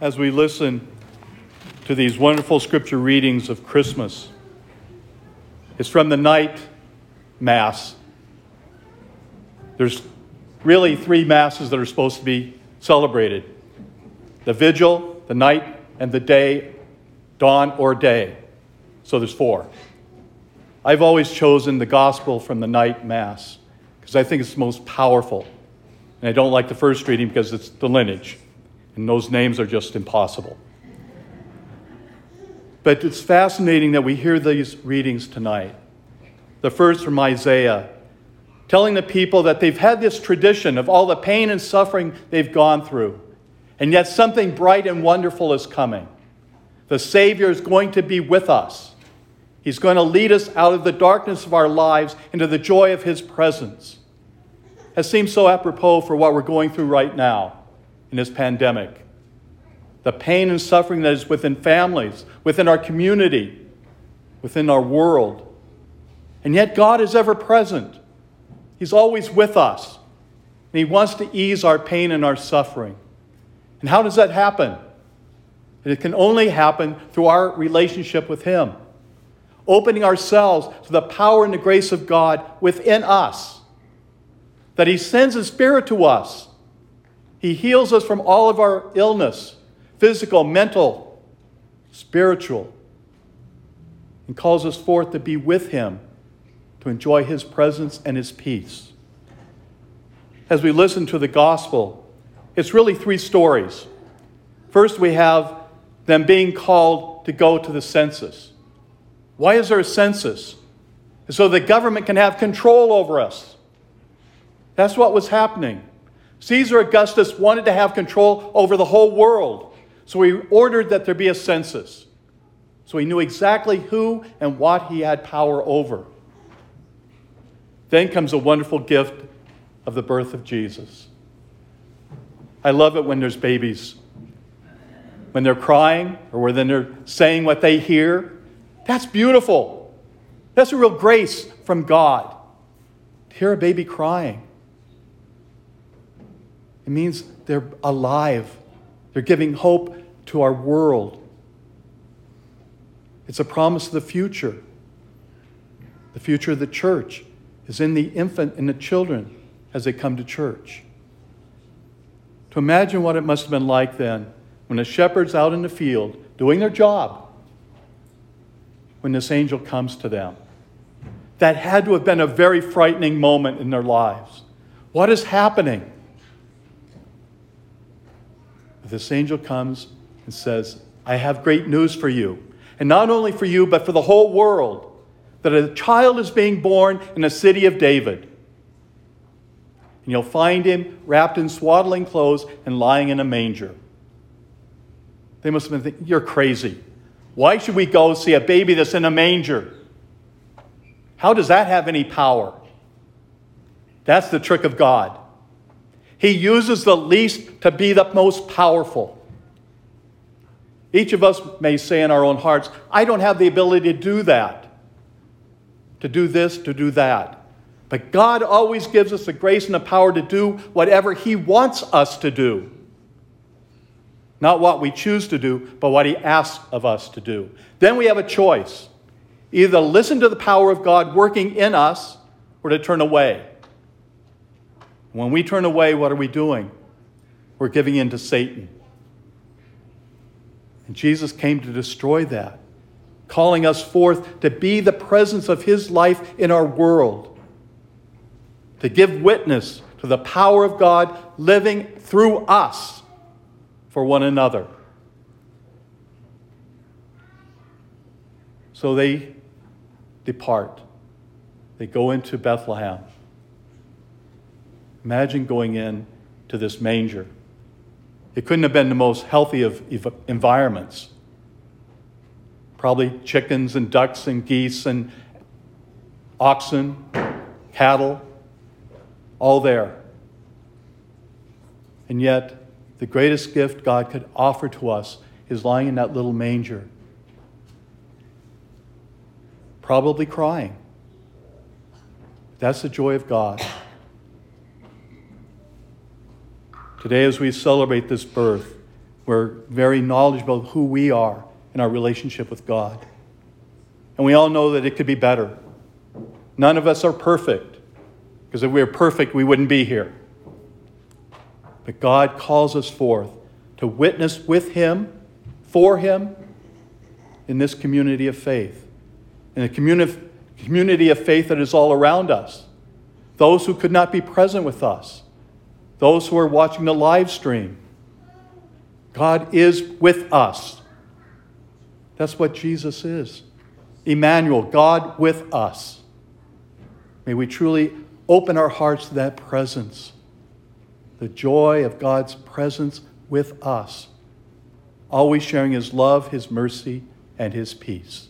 as we listen to these wonderful scripture readings of Christmas. It's from the night Mass. There's really three Masses that are supposed to be celebrated the vigil, the night, and the day, dawn or day. So there's four. I've always chosen the gospel from the night Mass because I think it's the most powerful. And I don't like the first reading because it's the lineage, and those names are just impossible. But it's fascinating that we hear these readings tonight. The first from Isaiah, telling the people that they've had this tradition of all the pain and suffering they've gone through, and yet something bright and wonderful is coming. The Savior is going to be with us. He's going to lead us out of the darkness of our lives into the joy of His presence. It seems so apropos for what we're going through right now in this pandemic. The pain and suffering that is within families, within our community, within our world. And yet, God is ever present. He's always with us. And He wants to ease our pain and our suffering. And how does that happen? it can only happen through our relationship with Him opening ourselves to the power and the grace of God within us. That He sends His Spirit to us. He heals us from all of our illness physical, mental, spiritual and calls us forth to be with Him, to enjoy His presence and His peace. As we listen to the gospel, it's really three stories. First, we have them being called to go to the census. Why is there a census? So the government can have control over us. That's what was happening. Caesar Augustus wanted to have control over the whole world. So he ordered that there be a census. So he knew exactly who and what he had power over. Then comes a wonderful gift of the birth of Jesus. I love it when there's babies. When they're crying or when they're saying what they hear, that's beautiful. That's a real grace from God. To hear a baby crying, means they're alive, they're giving hope to our world. It's a promise of the future. The future of the church is in the infant and the children as they come to church. To imagine what it must have been like then when the shepherds out in the field doing their job when this angel comes to them. That had to have been a very frightening moment in their lives. What is happening? This angel comes and says, I have great news for you. And not only for you, but for the whole world that a child is being born in the city of David. And you'll find him wrapped in swaddling clothes and lying in a manger. They must have been thinking, You're crazy. Why should we go see a baby that's in a manger? How does that have any power? That's the trick of God. He uses the least to be the most powerful. Each of us may say in our own hearts, I don't have the ability to do that, to do this, to do that. But God always gives us the grace and the power to do whatever He wants us to do. Not what we choose to do, but what He asks of us to do. Then we have a choice either listen to the power of God working in us or to turn away. When we turn away, what are we doing? We're giving in to Satan. And Jesus came to destroy that, calling us forth to be the presence of His life in our world, to give witness to the power of God living through us for one another. So they depart. They go into Bethlehem. Imagine going in to this manger. It couldn't have been the most healthy of environments. Probably chickens and ducks and geese and oxen, cattle, all there. And yet, the greatest gift God could offer to us is lying in that little manger, probably crying. That's the joy of God. Today, as we celebrate this birth, We're very knowledgeable of who we are in our relationship with God. And we all know that it could be better. None of us are perfect, because if we were perfect, we wouldn't be here. But God calls us forth to witness with Him, for Him, in this community of faith, in a communi- community of faith that is all around us. Those who could not be present with us, those who are watching the live stream. God is with us. That's what Jesus is. Emmanuel, God with us. May we truly open our hearts to that presence, the joy of God's presence with us, always sharing His love, His mercy, and His peace.